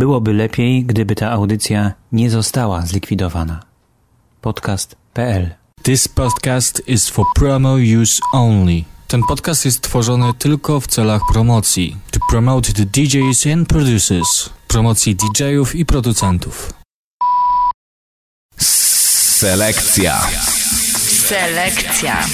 Byłoby lepiej, gdyby ta audycja nie została zlikwidowana. Podcast.pl This podcast is for promo use only. Ten podcast jest tworzony tylko w celach promocji. To promote the DJs and producers. Promocji DJ-ów i producentów. Selekcja. Selekcja.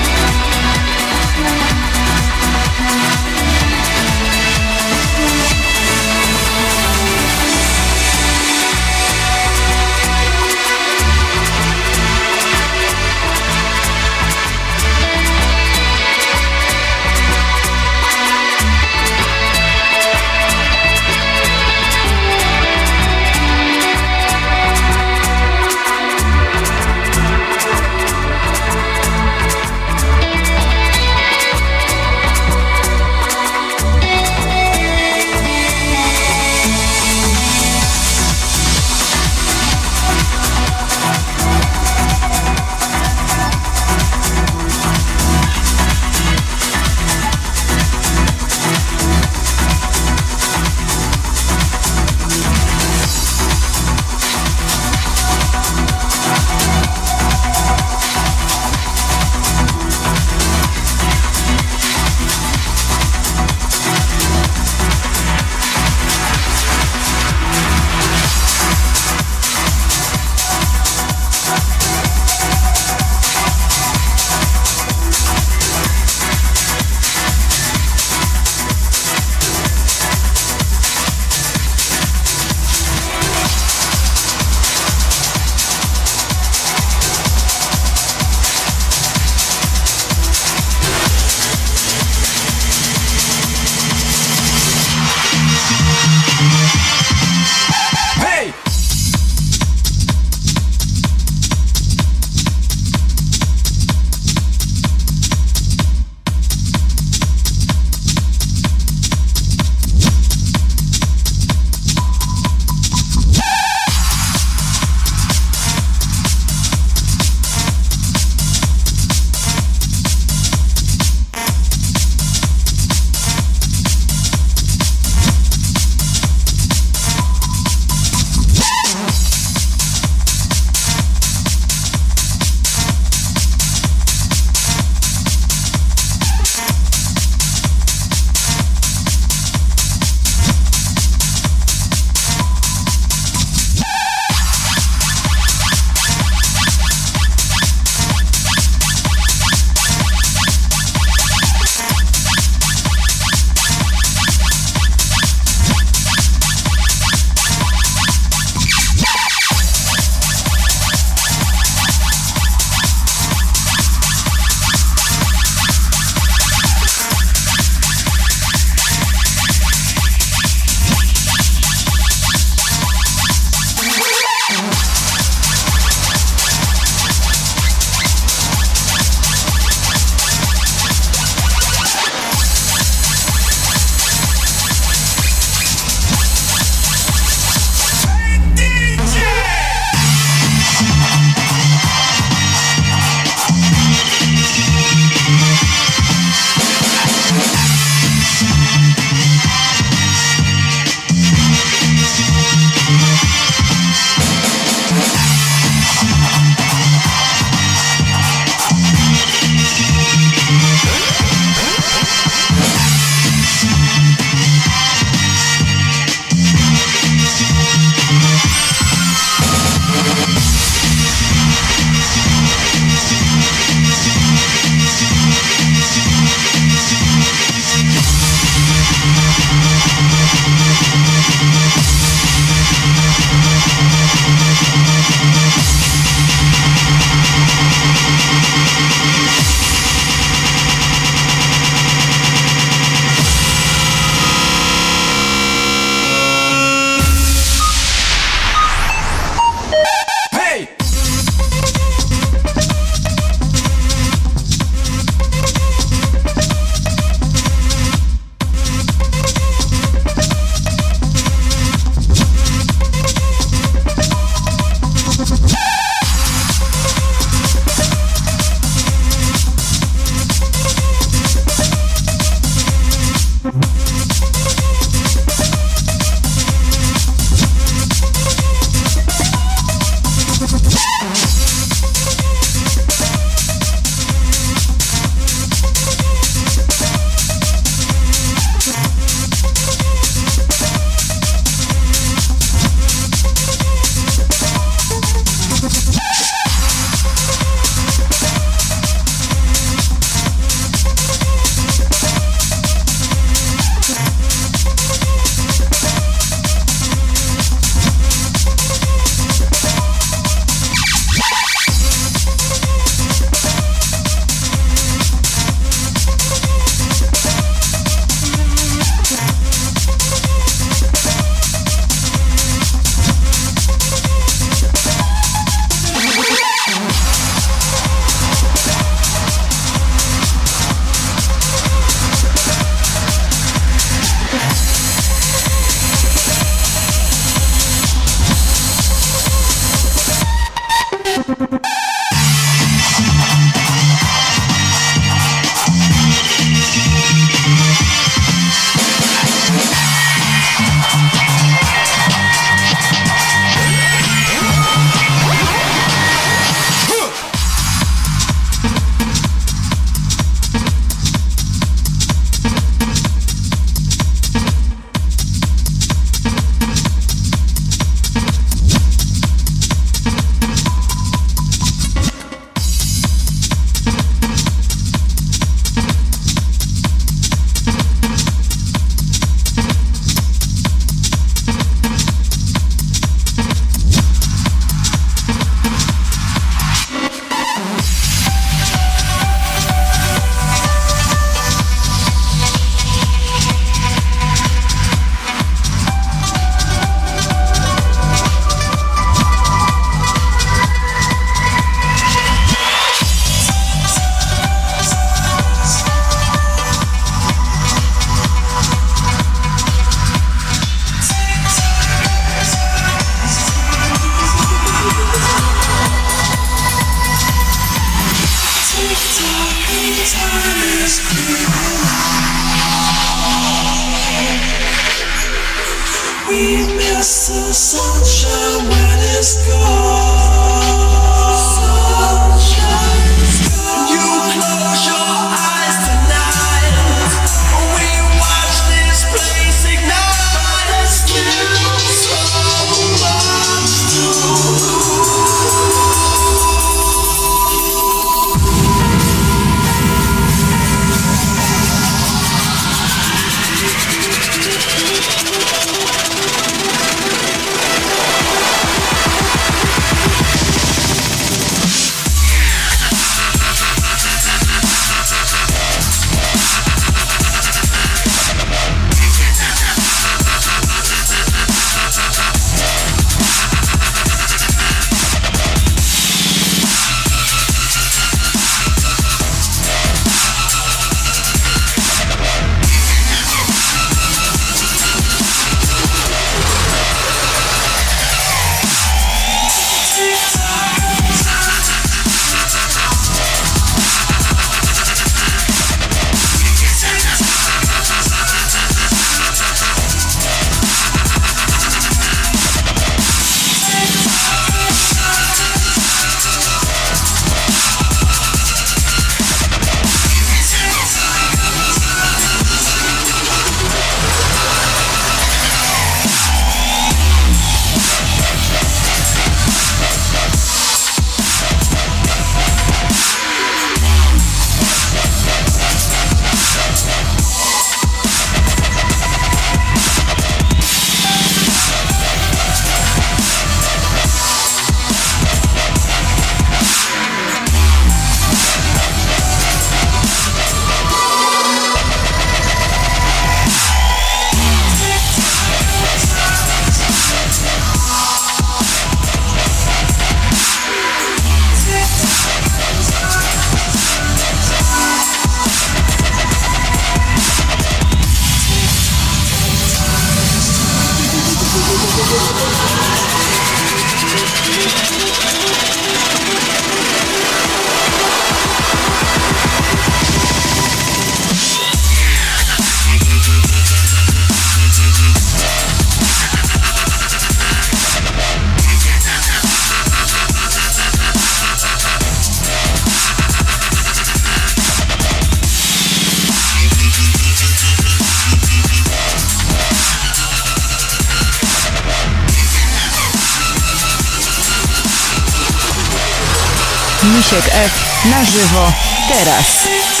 Misiek F na żywo teraz.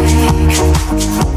like.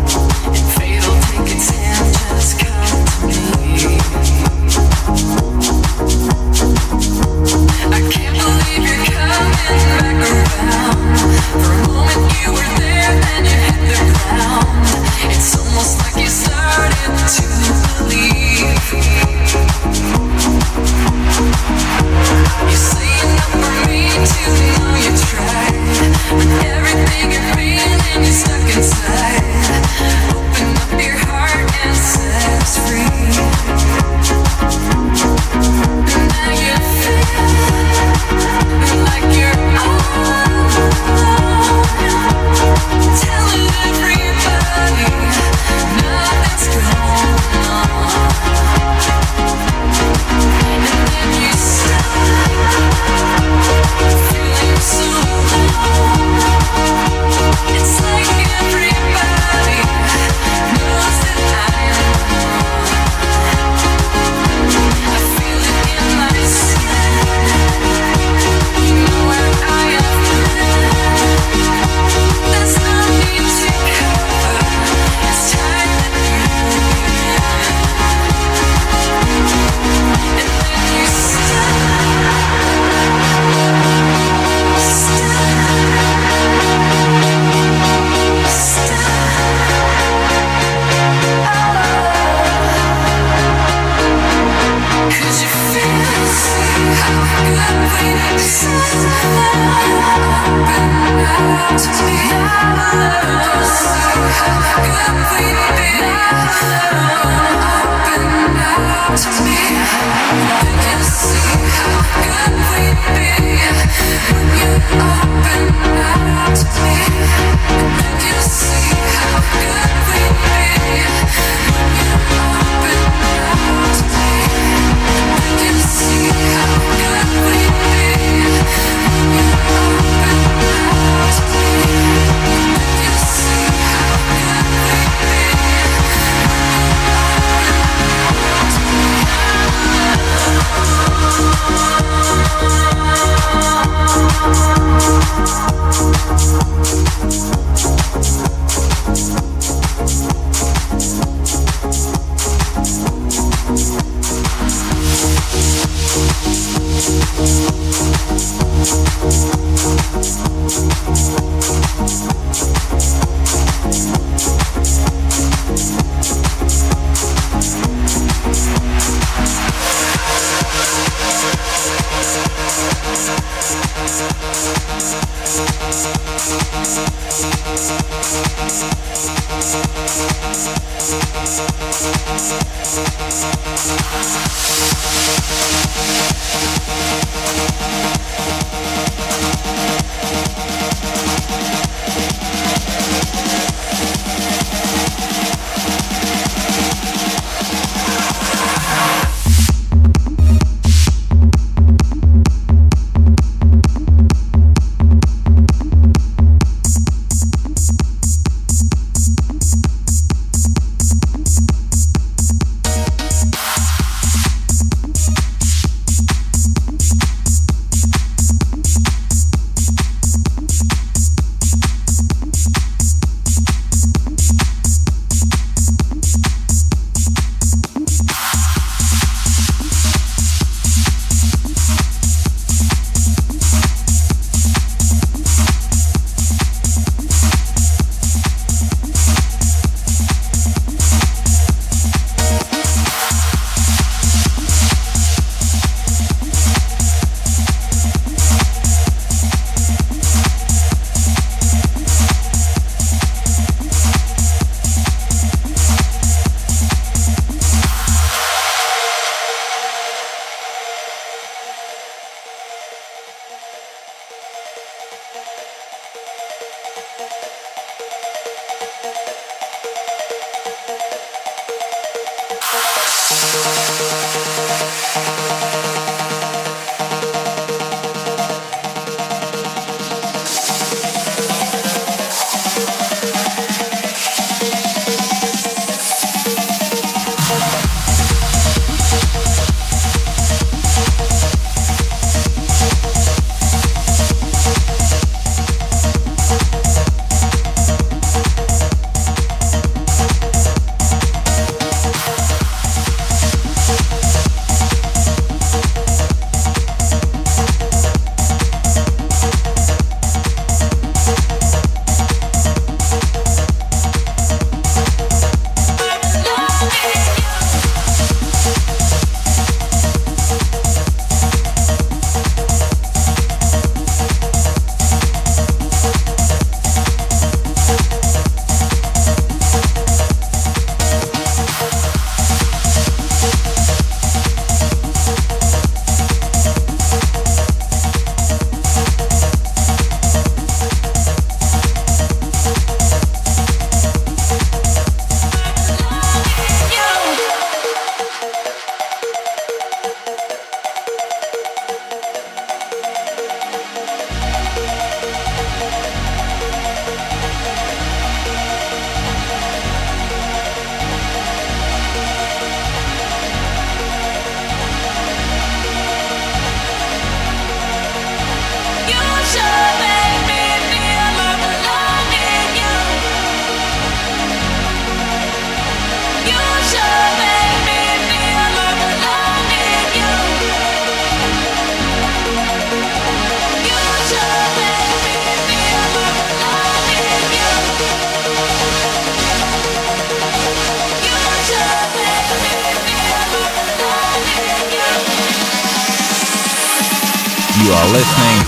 Thank you.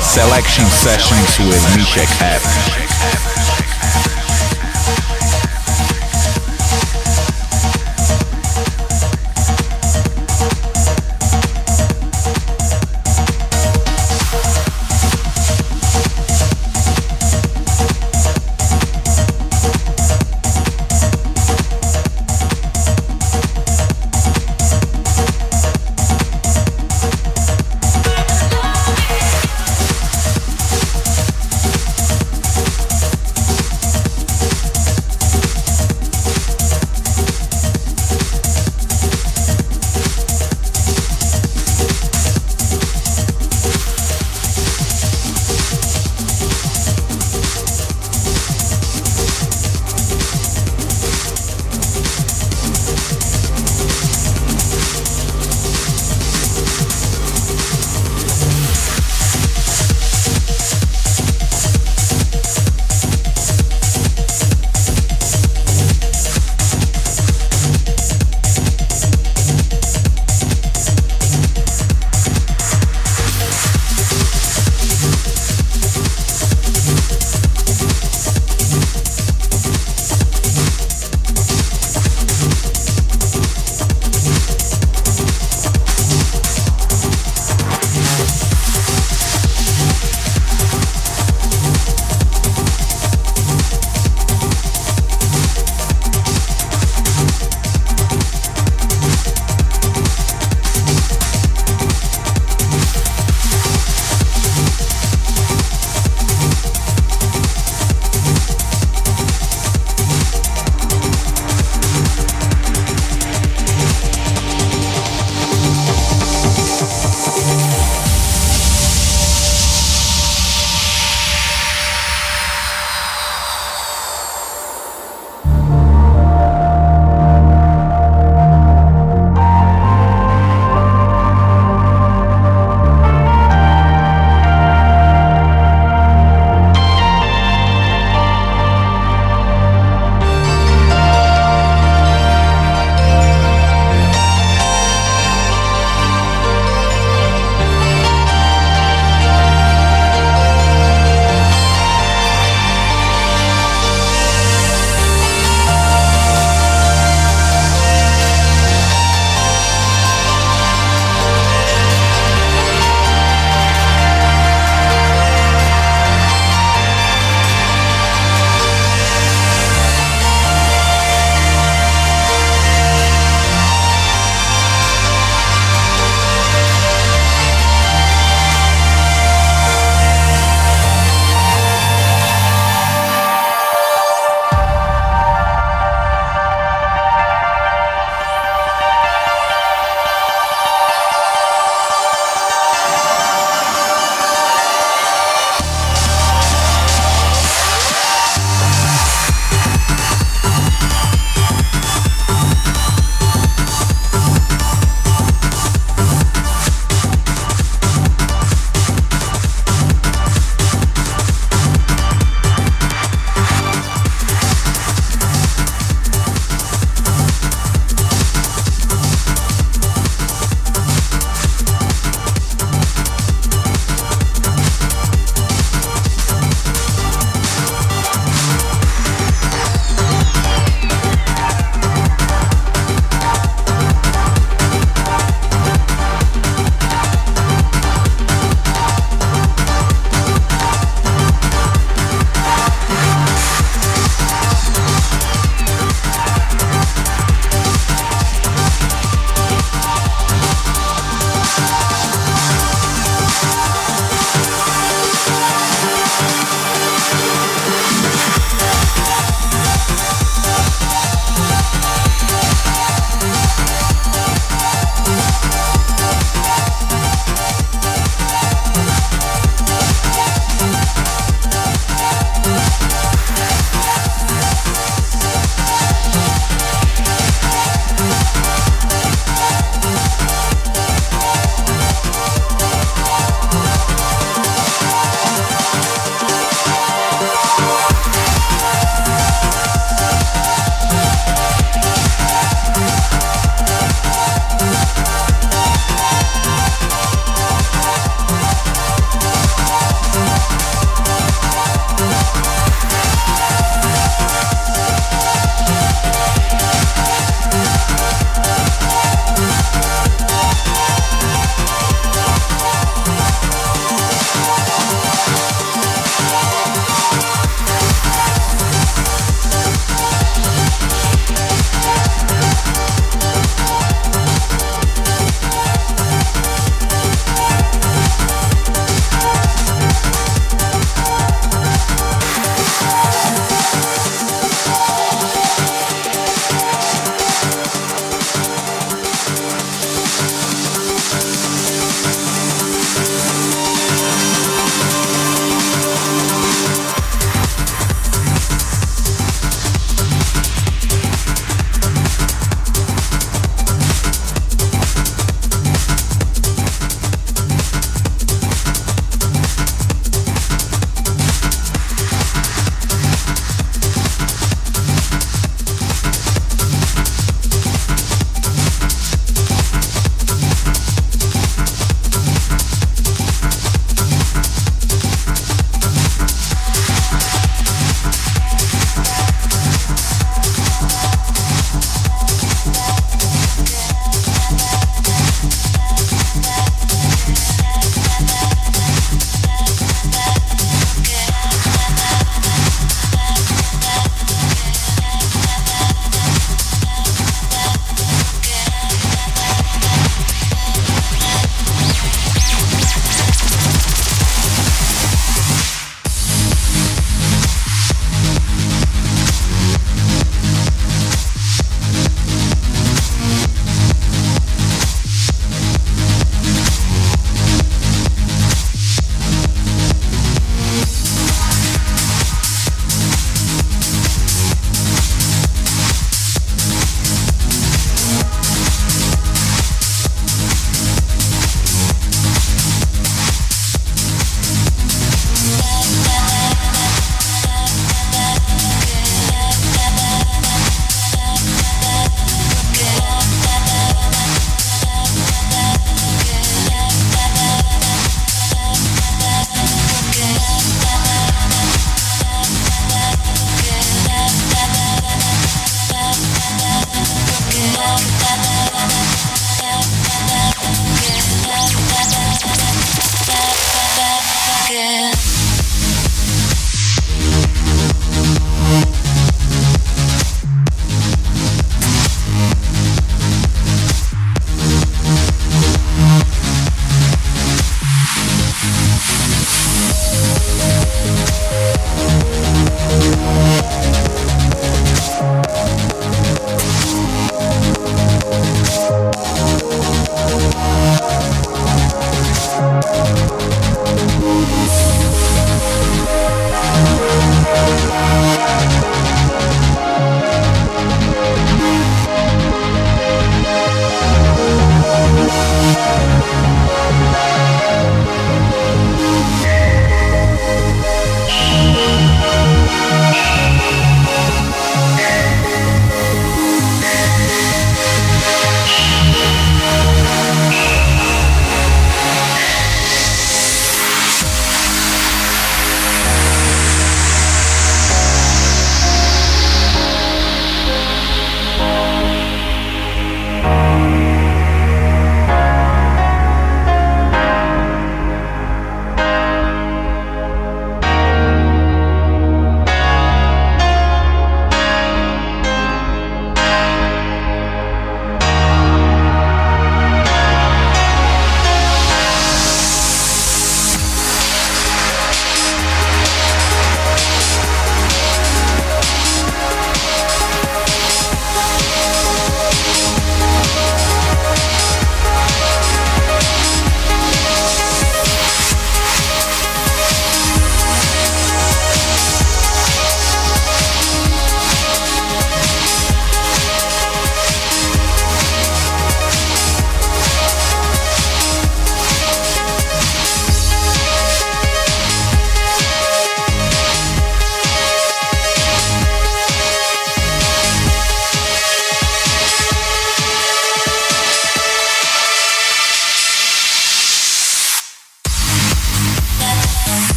Selection Sessions with Mishek F.